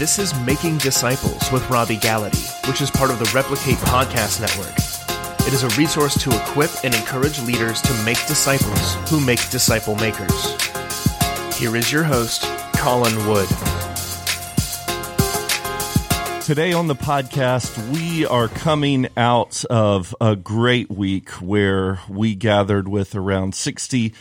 This is Making Disciples with Robbie Gallaty, which is part of the Replicate Podcast Network. It is a resource to equip and encourage leaders to make disciples who make disciple makers. Here is your host, Colin Wood. Today on the podcast, we are coming out of a great week where we gathered with around 60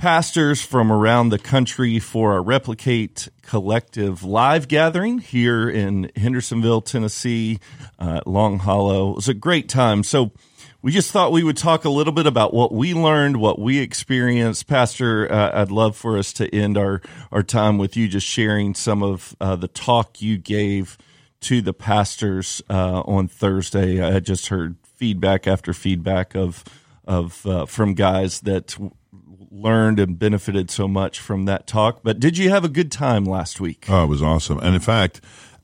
pastors from around the country for our Replicate Collective live gathering here in Hendersonville, Tennessee, uh, Long Hollow. It was a great time. So we just thought we would talk a little bit about what we learned, what we experienced. Pastor, uh, I'd love for us to end our, our time with you just sharing some of uh, the talk you gave to the pastors uh, on Thursday. I just heard feedback after feedback of of uh, from guys that learned and benefited so much from that talk. But did you have a good time last week? Oh, it was awesome. And in fact,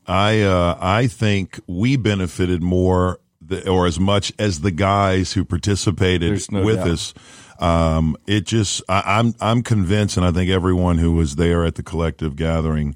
I uh, I think we benefited more the, or as much as the guys who participated no with doubt. us. Um, it just I, I'm I'm convinced, and I think everyone who was there at the collective gathering,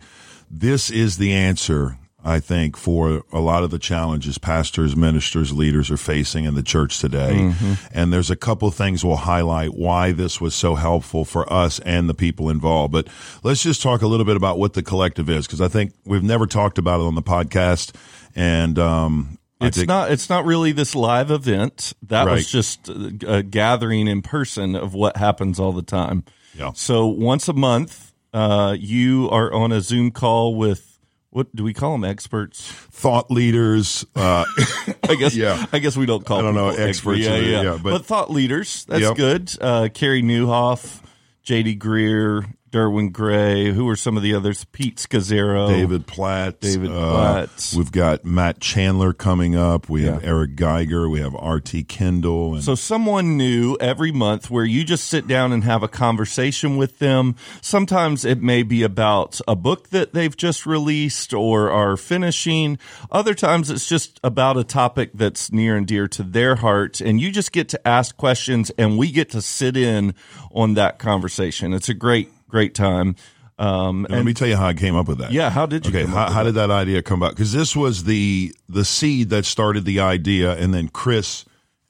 this is the answer. I think for a lot of the challenges pastors, ministers, leaders are facing in the church today. Mm-hmm. And there's a couple things we'll highlight why this was so helpful for us and the people involved. But let's just talk a little bit about what the collective is, because I think we've never talked about it on the podcast. And, um, It's think- not. It's not really this live event. That Right. was just a, a gathering in person of what happens all the time. Yeah. So once a month, uh, you are on a Zoom call with what do we call them? Experts. thought leaders, uh, I guess. Yeah. I guess we don't call. I don't know, experts Yeah, yeah. yeah, but, but- thought leaders. That's Yep. good. Uh, Carey Nieuwhof, J.D. Greear, Derwin Gray. Who are some of the others? Pete Scazzero. David Platt. David uh, Platt. We've got Matt Chandler coming up. We have Eric Geiger. We have R.T. Kendall. And So someone new every month where you just sit down and have a conversation with them. Sometimes it may be about a book that they've just released or are finishing. Other times it's just about a topic that's near and dear to their heart and you just get to ask questions and we get to sit in on that conversation. It's a great great time. Um let me tell you how I came up with that. yeah, how did you Okay, how, how did that idea come about? Because this was the the seed that started the idea, and then Chris,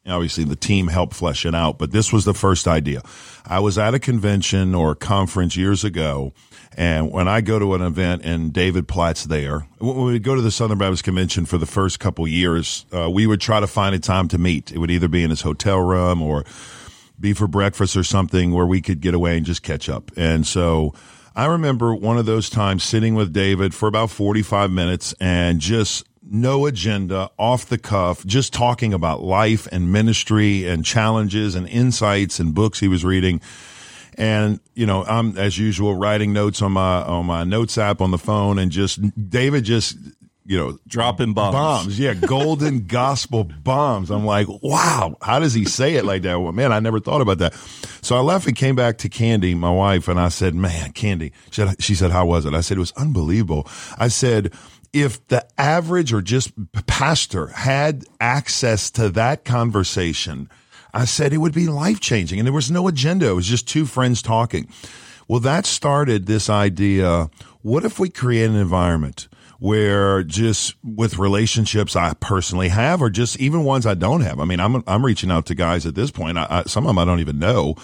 obviously the team helped flesh it out. But this was the first idea. I was at a convention or a conference years ago, and when I go to an event and David Platt's there, when we go to the Southern Baptist Convention for the first couple years, uh, we would try to find a time to meet. It would either be in his hotel room or be for breakfast or something where we could get away and just catch up. And so I remember one of those times sitting with David for about 45 minutes and just no agenda, off the cuff, just talking about life and ministry and challenges and insights and books he was reading. And you know, I'm as usual writing notes on my on my notes app on the phone, and just David just you know Dropping bombs. bombs, yeah, golden gospel bombs. I'm like, wow, how does he say it like that? Well, man, I never thought about that. So I left and came back to Kandi, my wife, and I said, man, Kandi. She said, she said, how was it? I said, it was unbelievable. I said, if the average or just pastor had access to that conversation, I said it would be life changing. And there was no agenda. It was just two friends talking. Well, that started this idea. What if we create an environment where just with relationships I personally have, or just even ones I don't have? I mean, I'm, I'm reaching out to guys at this point. I, I, some of them I don't even know,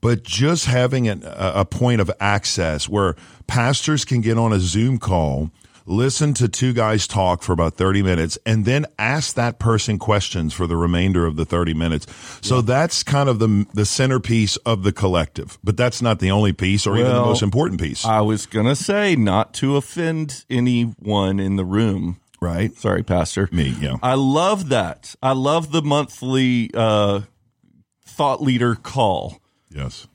but just having an, a, a point of access where pastors can get on a Zoom call listen to two guys talk for about 30 minutes and then ask that person questions for the remainder of the 30 minutes. So that's kind of the the centerpiece of the collective. But that's not the only piece or even the most important piece. I was going to say not to offend anyone in the room. right? Sorry, Pastor. Me, yeah. I love that. I love the monthly uh, thought leader call, Yes.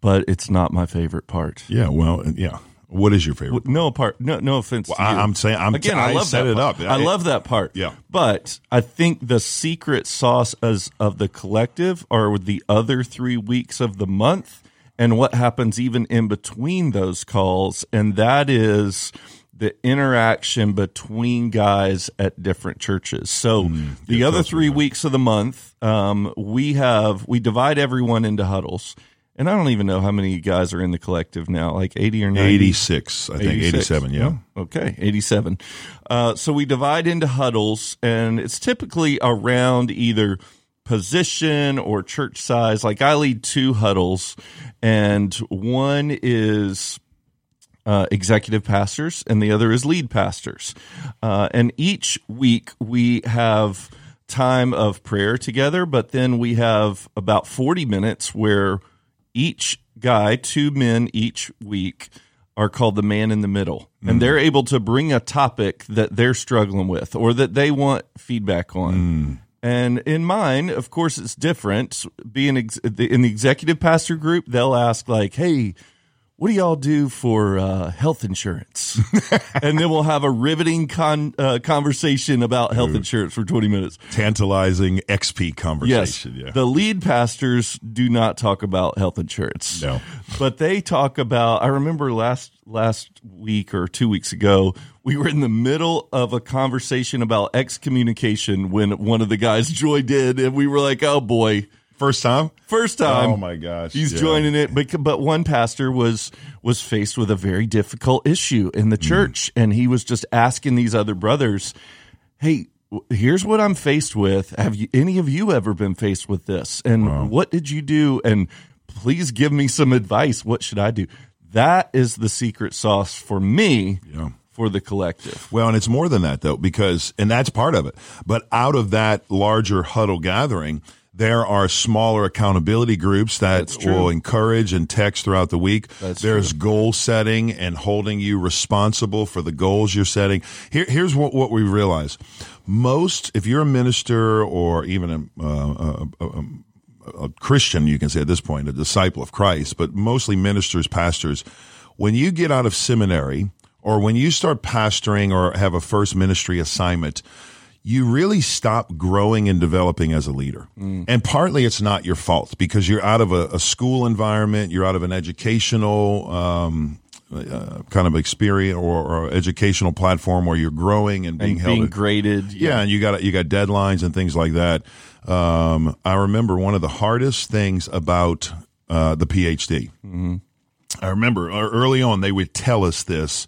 but it's not my favorite part. Yeah, well, yeah. What is your favorite? No part. No, no offense. to I- you. I'm saying- I'm- again. I I love set that it part. up. I I- love that part. Yeah. But I think the secret sauce as of the collective are the other three weeks of the month, and what happens even in between those calls, and that is the interaction between guys at different churches. So Mm, the other three weeks of the month, um, we have we divide everyone into huddles. And I don't even know how many guys are in the collective now, like 80 or 90? 86, I think, 86. 87, yeah. Oh, okay, 87. Uh, so we divide into huddles, and it's typically around either position or church size. Like I lead two huddles, and one is uh, executive pastors, and the other is lead pastors. Uh, and each week we have time of prayer together, but then we have about 40 minutes where each guy, two men each week, are called the man in the middle. And mm. they're able to bring a topic that they're struggling with or that they want feedback on. Mm. And in mine, of course, it's different. Being ex- in the executive pastor group, they'll ask, like, hey, what do y'all do for uh, health insurance? and then we'll have a riveting con- uh, conversation about health insurance for 20 minutes. Tantalizing XP Yes. conversation. Yeah. The lead pastors do not talk about health insurance. No. But they talk about I remember last last week or 2 weeks ago, we were in the middle of a conversation about excommunication when one of the guys joined in and we were like, "Oh boy, First time? First time. Oh, my gosh. He's Yeah. joining it, but but one pastor was was faced with a very difficult issue in the Mm. church, and he was just asking these other brothers, "Hey, here's what I'm faced with. Have you, any of you ever been faced with this? And what did you do? And please give me some advice. What should I do?" That is the secret sauce for me. Yeah. For the collective. Well, and it's more than that though, because and that's part of it. But out of that larger huddle gathering, there are smaller accountability groups that will encourage and text throughout the week. That's There's goal setting and holding you responsible for the goals you're setting. Here, here's what, what we realize. Most, if you're a minister or even a, uh, a, a, a Christian, you can say at this point, a disciple of Christ, but mostly ministers, pastors, when you get out of seminary or when you start pastoring or have a first ministry assignment, you really stop growing and developing as a leader. And partly it's not your fault because you're out of a, a school environment, you're out of an educational, um, uh, kind of experience or, or educational platform where you're growing and being And held being at- graded. yeah, and you got you got deadlines and things like that. Um, I remember one of the hardest things about uh, the PhD. I remember uh, early on they would tell us this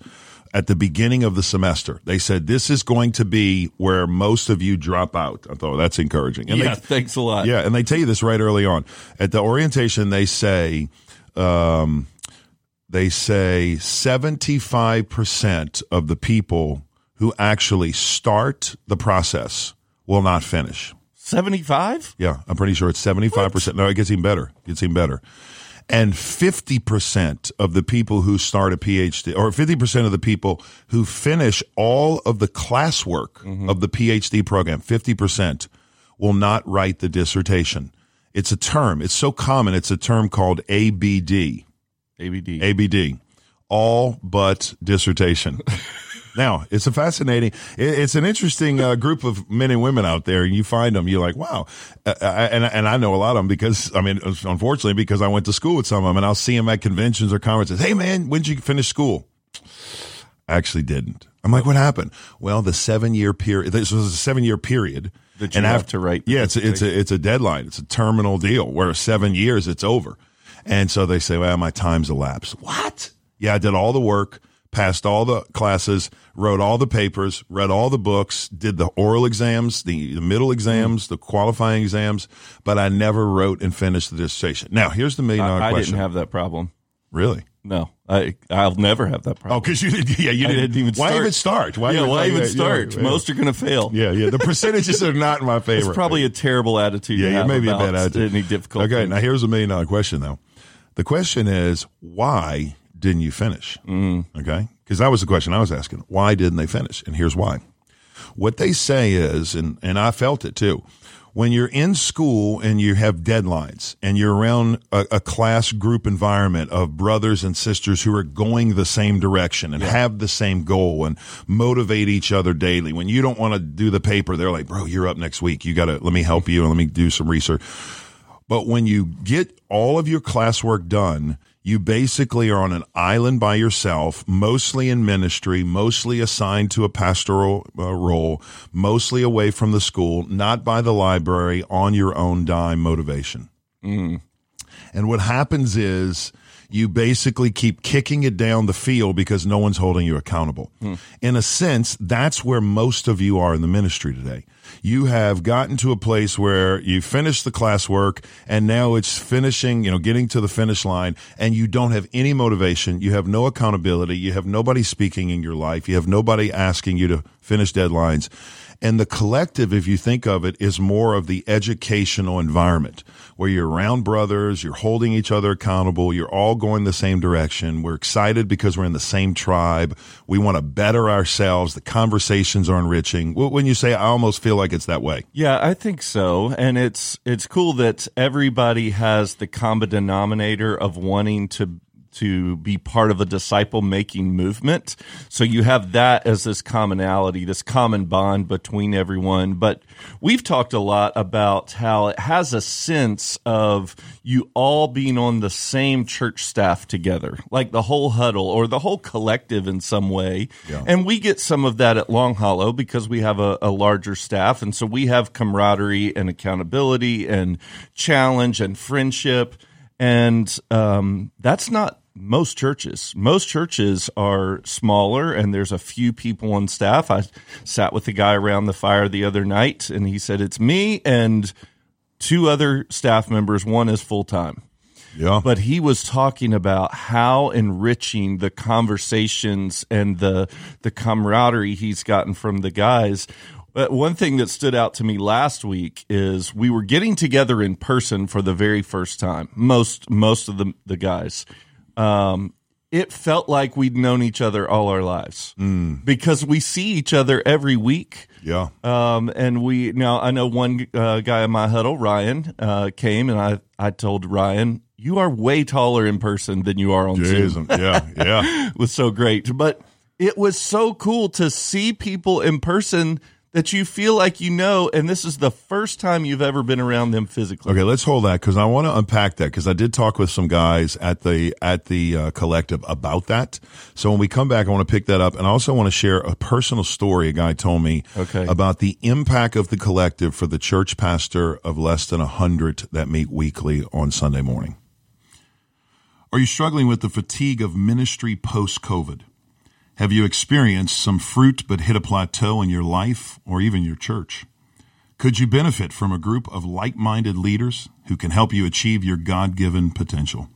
at the beginning of the semester. They said this is going to be where most of you drop out. I thought that's encouraging. And Yeah, they, thanks a lot. yeah, and they tell you this right early on at the orientation. They say, um, they say seventy five percent of the people who actually start the process will not finish. 75? Yeah, I'm pretty sure it's seventy five percent. No, it gets even better. It gets even better. And 50% of the people who start a PhD, or 50% of the people who finish all of the classwork mm-hmm. of the PhD program, 50% will not write the dissertation. It's a term. It's so common. It's a term called ABD. ABD. ABD, all but dissertation. now, it's a fascinating, it's an interesting uh, group of men and women out there, and you find them, you're like, wow. Uh, and, and I know a lot of them because, I mean, unfortunately, because I went to school with some of them, and I'll see them at conventions or conferences. Hey, man, when did you finish school? I actually didn't. I'm like, what happened? Well, the seven year period, this was a seven year period. That you have to write Yeah, it's a, it's a, it's a deadline. It's a terminal deal where seven years it's over. And so they say, well, my time's elapsed. What? Yeah, I did all the work, passed all the classes, wrote all the papers, read all the books, did the oral exams, the, the middle exams, the qualifying exams, but I never wrote and finished the dissertation. Now, here's the million dollar I, I question. didn't have that problem. really? No, I I'll never have that problem. Oh, because you did. Yeah, you didn't, didn't even Why start. even start? Why yeah, why even start? yeah, Most are going to fail. Yeah, yeah. The percentages are not in my favor. It's probably a terrible attitude. yeah, to yeah, have maybe a bad attitude. Any difficult. Okay, things. now here's a million dollar question though. The question is why didn't you finish? Mm. Okay, because that was the question I was asking. Why didn't they finish? And here's why. What they say is, and and I felt it too. When you're in school and you have deadlines and you're around a, a class group environment of brothers and sisters who are going the same direction and have the same goal and motivate each other daily. When you don't want to do the paper, they're like, bro, you're up next week. You got to, let me help you and let me do some research. But when you get all of your classwork done, you basically are on an island by yourself, mostly in ministry, mostly assigned to a pastoral uh, role, mostly away from the school, not by the library, on your own dime motivation. And what happens is you basically keep kicking it down the field because no one's holding you accountable. Hmm. In a sense, that's where most of you are in the ministry today. You have gotten to a place where you finished the classwork and now it's finishing, you know, getting to the finish line and you don't have any motivation. You have no accountability. You have nobody speaking in your life. You have nobody asking you to finish deadlines. And the collective, if you think of it, is more of the educational environment where you're around brothers, you're holding each other accountable, you're all going the same direction. We're excited because we're in the same tribe. We want to better ourselves. The conversations are enriching. When you say, I almost feel like it's that way. Yeah, I think so. And it's, it's cool that everybody has the common denominator of wanting to to be part of a disciple making movement. So you have that as this commonality, this common bond between everyone. But we've talked a lot about how it has a sense of you all being on the same church staff together, like the whole huddle or the whole collective in some way. Yeah. And we get some of that at Long Hollow because we have a, a larger staff. And so we have camaraderie and accountability and challenge and friendship. And um, that's not most churches. Most churches are smaller and there's a few people on staff. I sat with the guy around the fire the other night and he said, It's me and two other staff members. One is full time. Yeah. But he was talking about how enriching the conversations and the the camaraderie he's gotten from the guys. But one thing that stood out to me last week is we were getting together in person for the very first time. Most most of the the guys um, it felt like we'd known each other all our lives mm. because we see each other every week. Yeah. Um, and we now I know one uh, guy in my huddle, Ryan, uh, came and I I told Ryan, you are way taller in person than you are on Jeez, Zoom. yeah, yeah. it was so great, but it was so cool to see people in person that you feel like you know, and this is the first time you've ever been around them physically. Okay, let's hold that because I want to unpack that because I did talk with some guys at the at the uh, collective about that. So when we come back, I want to pick that up, and I also want to share a personal story a guy told me okay. about the impact of the collective for the church pastor of less than a hundred that meet weekly on Sunday morning. Are you struggling with the fatigue of ministry post COVID? Have you experienced some fruit but hit a plateau in your life or even your church? Could you benefit from a group of like minded leaders who can help you achieve your God given potential?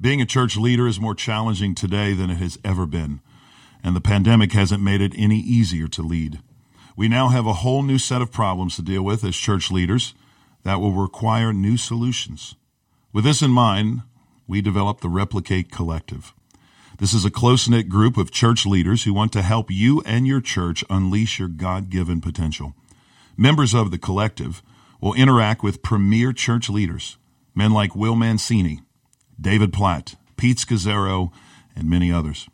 Being a church leader is more challenging today than it has ever been, and the pandemic hasn't made it any easier to lead. We now have a whole new set of problems to deal with as church leaders that will require new solutions. With this in mind, we developed the Replicate Collective. This is a close knit group of church leaders who want to help you and your church unleash your God given potential. Members of the collective will interact with premier church leaders, men like Will Mancini, David Platt, Pete Scazzero, and many others.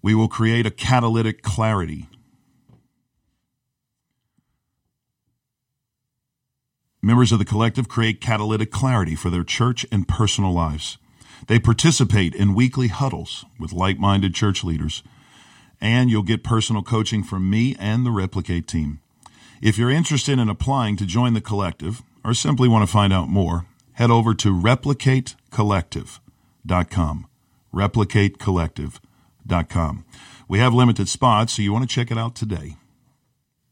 We will create a catalytic clarity. Members of the collective create catalytic clarity for their church and personal lives. They participate in weekly huddles with like minded church leaders, and you'll get personal coaching from me and the Replicate team. If you're interested in applying to join the collective or simply want to find out more, head over to replicatecollective.com. Replicatecollective.com. We have limited spots, so you want to check it out today.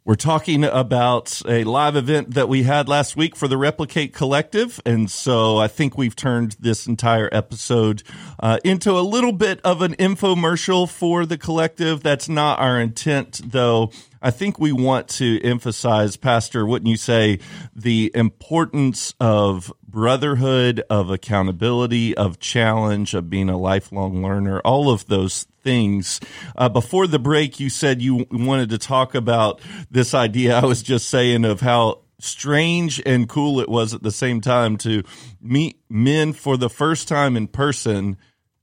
We're talking about a live event that we had last week for the Replicate Collective. And so I think we've turned this entire episode uh, into a little bit of an infomercial for the collective. That's not our intent, though. I think we want to emphasize, Pastor, wouldn't you say, the importance of brotherhood, of accountability, of challenge, of being a lifelong learner, all of those things. Uh, before the break, you said you wanted to talk about this idea I was just saying of how strange and cool it was at the same time to meet men for the first time in person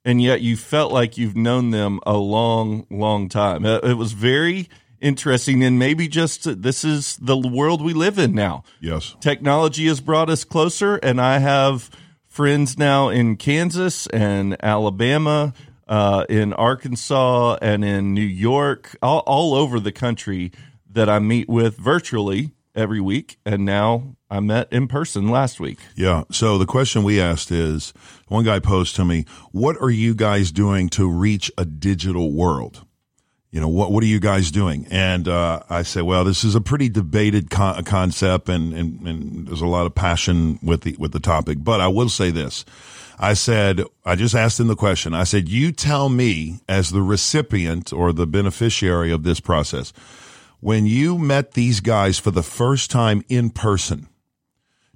and yet you felt like you've known them a long long time uh, it was very interesting and maybe just this is the world we live in now yes technology has brought us closer and i have friends now in kansas and alabama uh, in Arkansas and in New York, all, all over the country that I meet with virtually every week. And now I met in person last week. Yeah. So the question we asked is one guy posed to me, What are you guys doing to reach a digital world? You know, what, what are you guys doing? And uh, I say, well, this is a pretty debated con- concept and, and, and there's a lot of passion with the, with the topic. But I will say this. I said, I just asked him the question. I said, you tell me as the recipient or the beneficiary of this process, when you met these guys for the first time in person,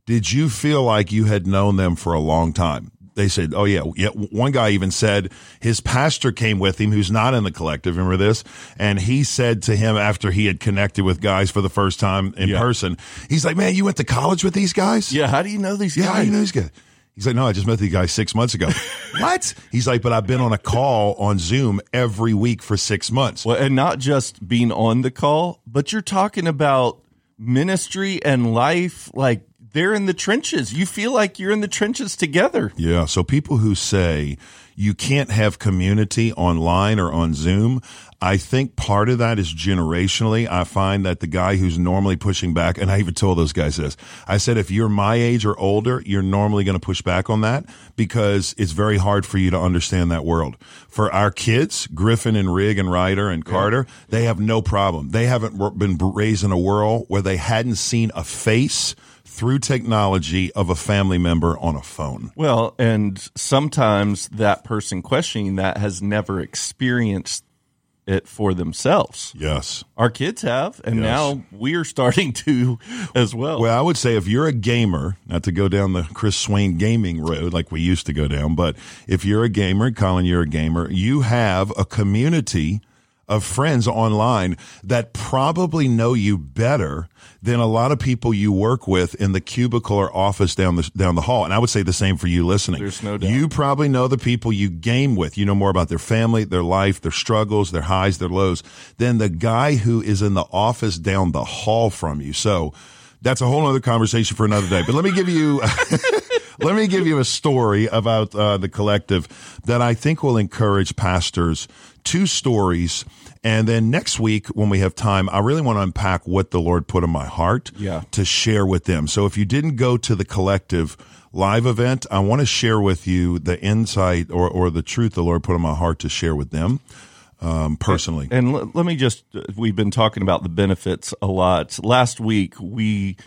did you feel like you had known them for a long time? They said, "Oh yeah, yeah." One guy even said his pastor came with him, who's not in the collective. Remember this? And he said to him after he had connected with guys for the first time in Yeah. person, he's like, "Man, you went to college with these guys? Yeah, how do you know these Yeah, guys? how do you know these guys?" He's like, "No, I just met these guys six months ago." what? He's like, "But I've been on a call on Zoom every week for six months." Well, and not just being on the call, but you're talking about ministry and life. Like they're in the trenches. You feel like you're in the trenches together. Yeah. So people who say you can't have community online or on Zoom, I think part of that is generationally. I find that the guy who's normally pushing back, and I even told those guys this, I said, if you're my age or older, you're normally going to push back on that because it's very hard for you to understand that world. For our kids, Griffin and Rig and Ryder and Carter, they have no problem. They haven't been raised in a world where they hadn't seen a face through technology of a family member on a phone. Well, and sometimes that person questioning that has never experienced it for themselves. Yes. Our kids have, and Yes. now we're starting to as well. Well, I would say if you're a gamer, not to go down the Chris Swain gaming road like we used to go down, but if you're a gamer, Colin, you're a gamer, you have a community of friends online that probably know you better than a lot of people you work with in the cubicle or office down the down the hall. And I would say the same for you listening. There's no doubt. You probably know the people you game with. You know more about their family, their life, their struggles, their highs, their lows than the guy who is in the office down the hall from you. So that's a whole other conversation for another day. But let me give you let me give you a story about uh, the collective that I think will encourage pastors. Two stories. And then next week, when we have time, I really want to unpack what the Lord put in my heart Yeah. to share with them. So if you didn't go to the collective live event, I want to share with you the insight or, or the truth the Lord put in my heart to share with them um, personally. And l- let me just, we've been talking about the benefits a lot. Last week, we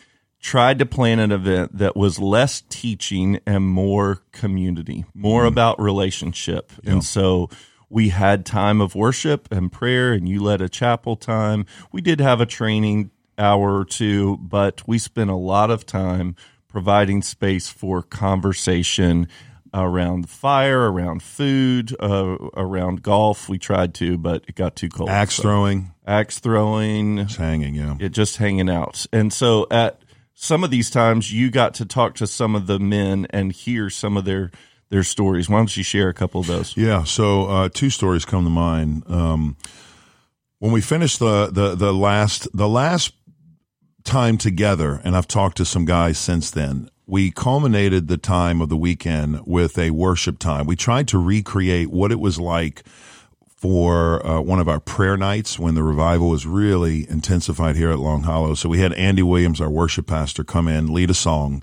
tried to plan an event that was less teaching and more community, more about relationship. And so we had time of worship and prayer, and you led a chapel time. We did have a training hour or two, but we spent a lot of time providing space for conversation around the fire, around food, uh, around golf. We tried to, but it got too cold. Axe So- throwing, axe throwing, it's hanging, yeah. it just hanging out. And so at some of these times, you got to talk to some of the men and hear some of their their stories. Why don't you share a couple of those? Yeah, so uh, two stories come to mind. Um, when we finished the, the the last the last time together, and I've talked to some guys since then. We culminated the time of the weekend with a worship time. We tried to recreate what it was like for uh, one of our prayer nights when the revival was really intensified here at Long Hollow. So we had Andy Williams, our worship pastor, come in, lead a song.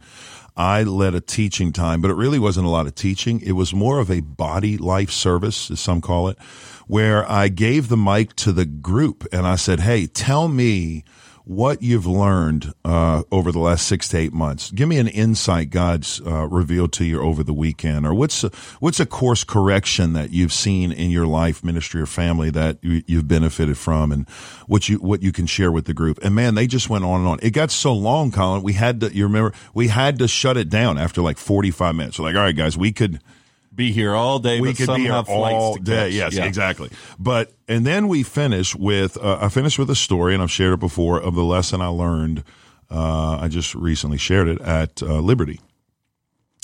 I led a teaching time, but it really wasn't a lot of teaching. It was more of a body life service, as some call it, where I gave the mic to the group and I said, Hey, tell me what you've learned uh, over the last six to eight months. Give me an insight God's uh, revealed to you over the weekend, or what's a, what's a course correction that you've seen in your life, ministry, or family that you, you've benefited from, and what you what you can share with the group. And man, they just went on and on. It got so long, Colin. We had to. You remember we had to shut it down after like forty five minutes. We're like, all right, guys, we could Be here all day, we but could be here all day. Yes, Yeah. exactly. But and then we finish with uh, I finished with a story, and I've shared it before of the lesson I learned. Uh, I just recently shared it at uh, Liberty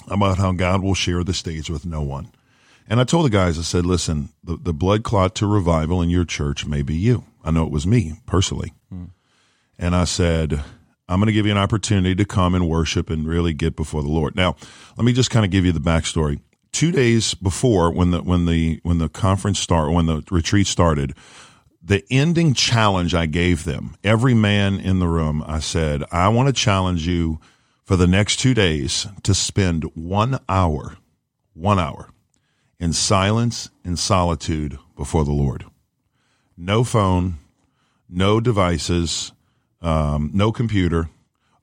about how God will share the stage with no one. And I told the guys, I said, listen, the, the blood clot to revival in your church may be you. I know it was me personally. And I said, I'm going to give you an opportunity to come and worship and really get before the Lord. Now, let me just kind of give you the backstory. Two days before, when the when the when the conference start, when the retreat started, the ending challenge I gave them, every man in the room, I said, I want to challenge you for the next two days to spend one hour, one hour in silence and solitude before the Lord. No phone, no devices, um, no computer,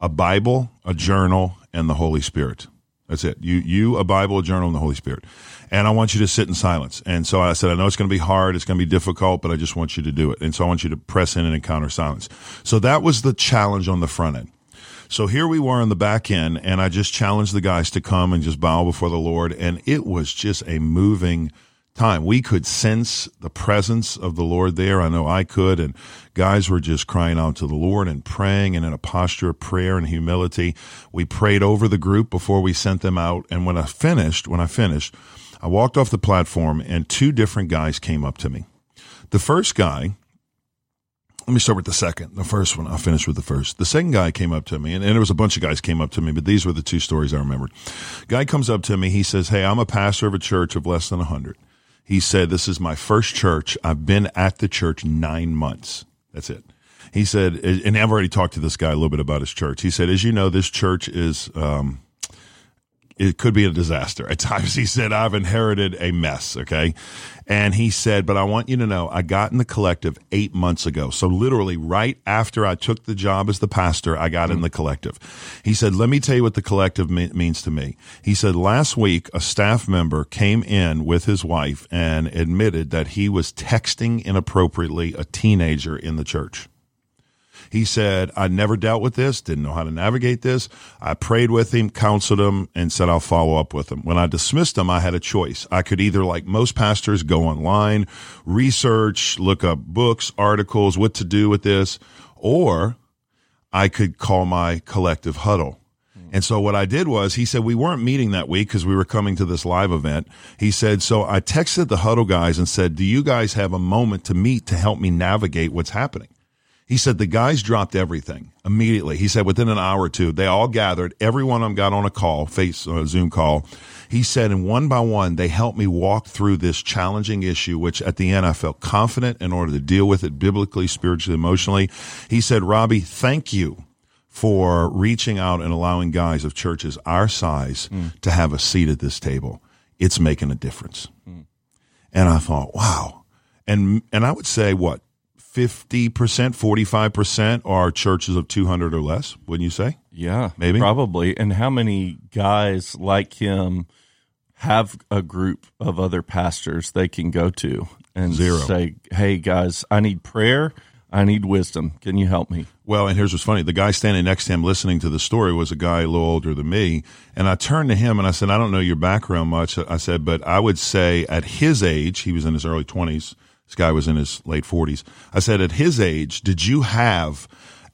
a Bible, a journal, and the Holy Spirit. That's it. You, you, a Bible, a journal, and the Holy Spirit. And I want you to sit in silence. And so I said, I know it's going to be hard. It's going to be difficult, but I just want you to do it. And so I want you to press in and encounter silence. So that was the challenge on the front end. So here we were on the back end, and I just challenged the guys to come and just bow before the Lord. And it was just a moving time. We could sense the presence of the Lord there. I know I could. And guys were just crying out to the Lord and praying and in a posture of prayer and humility. We prayed over the group before we sent them out. And when I finished, when I finished, I walked off the platform and two different guys came up to me. The first guy, let me start with the second. The first one, I'll finish with the first. The second guy came up to me, and, and there was a bunch of guys came up to me, but these were the two stories I remembered. Guy comes up to me. He says, Hey, I'm a pastor of a church of less than 100. He said, This is my first church. I've been at the church nine months. That's it. He said, and I've already talked to this guy a little bit about his church. He said, As you know, this church is, um, it could be a disaster. At times, he said, I've inherited a mess. Okay. And he said, but I want you to know, I got in the collective eight months ago. So literally right after I took the job as the pastor, I got in the collective. He said, let me tell you what the collective me- means to me. He said, last week, a staff member came in with his wife and admitted that he was texting inappropriately a teenager in the church. He said, I never dealt with this, didn't know how to navigate this. I prayed with him, counseled him, and said I'll follow up with him. When I dismissed him, I had a choice. I could either, like most pastors, go online, research, look up books, articles, what to do with this, or I could call my collective huddle. And so what I did was he said we weren't meeting that week because we were coming to this live event. He said, so I texted the huddle guys and said, do you guys have a moment to meet to help me navigate what's happening? He said the guys dropped everything immediately. He said within an hour or two, they all gathered. Every one of them got on a call, face uh, Zoom call. He said, and one by one, they helped me walk through this challenging issue, which at the end I felt confident in order to deal with it biblically, spiritually, emotionally. He said, Robbie, thank you for reaching out and allowing guys of churches our size mm. to have a seat at this table. It's making a difference. Mm. And I thought, wow. And, and I would say what? 50%, 45% are churches of 200 or less, wouldn't you say? Yeah, maybe. Probably. And how many guys like him have a group of other pastors they can go to and Zero. say, hey, guys, I need prayer. I need wisdom. Can you help me? Well, and here's what's funny. The guy standing next to him listening to the story was a guy a little older than me. And I turned to him and I said, I don't know your background much. I said, but I would say at his age, he was in his early 20s this guy was in his late 40s. I said, at his age, did you have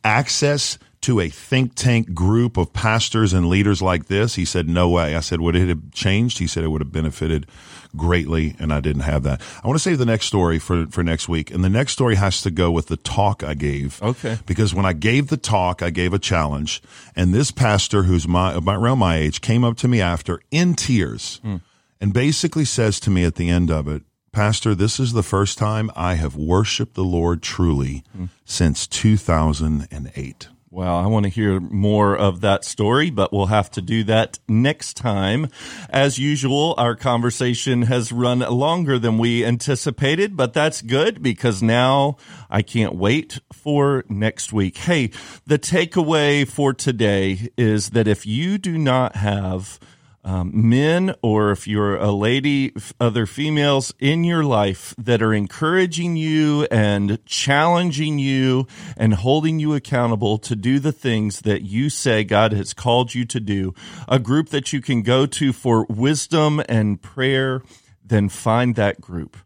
access to a think tank group of pastors and leaders like this? He said, no way. I said, would it have changed? He said, it would have benefited greatly, and I didn't have that. I want to save the next story for, for next week. And the next story has to go with the talk I gave. Okay. Because when I gave the talk, I gave a challenge. And this pastor, who's my, about around my age, came up to me after in tears mm. and basically says to me at the end of it, Pastor, this is the first time I have worshiped the Lord truly mm. since 2008. Wow, I want to hear more of that story, but we'll have to do that next time. As usual, our conversation has run longer than we anticipated, but that's good because now I can't wait for next week. Hey, the takeaway for today is that if you do not have um, men or if you're a lady, other females in your life that are encouraging you and challenging you and holding you accountable to do the things that you say God has called you to do, a group that you can go to for wisdom and prayer, then find that group.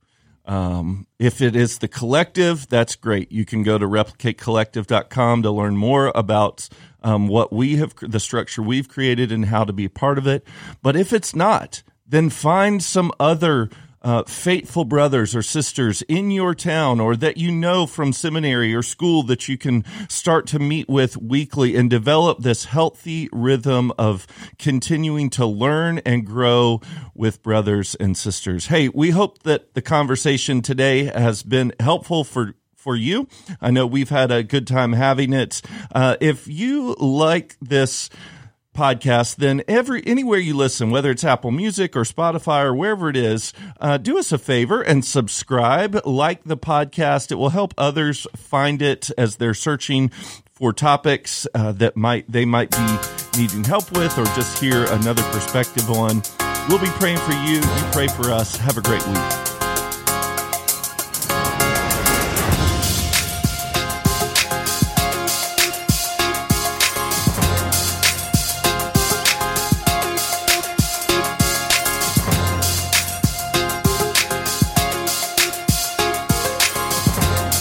Um, if it is the collective, that's great. You can go to replicatecollective.com to learn more about um, what we have, the structure we've created and how to be part of it. But if it's not, then find some other uh, faithful brothers or sisters in your town or that you know from seminary or school that you can start to meet with weekly and develop this healthy rhythm of continuing to learn and grow with brothers and sisters. Hey, we hope that the conversation today has been helpful for for you. I know we've had a good time having it. Uh, if you like this podcast, then every anywhere you listen, whether it's Apple Music or Spotify or wherever it is, uh, do us a favor and subscribe, like the podcast. It will help others find it as they're searching for topics uh, that might they might be needing help with, or just hear another perspective on. We'll be praying for you. You pray for us. Have a great week.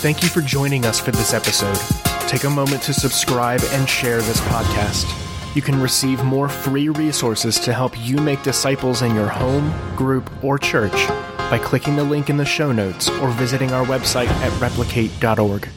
Thank you for joining us for this episode. Take a moment to subscribe and share this podcast. You can receive more free resources to help you make disciples in your home, group, or church by clicking the link in the show notes or visiting our website at replicate.org.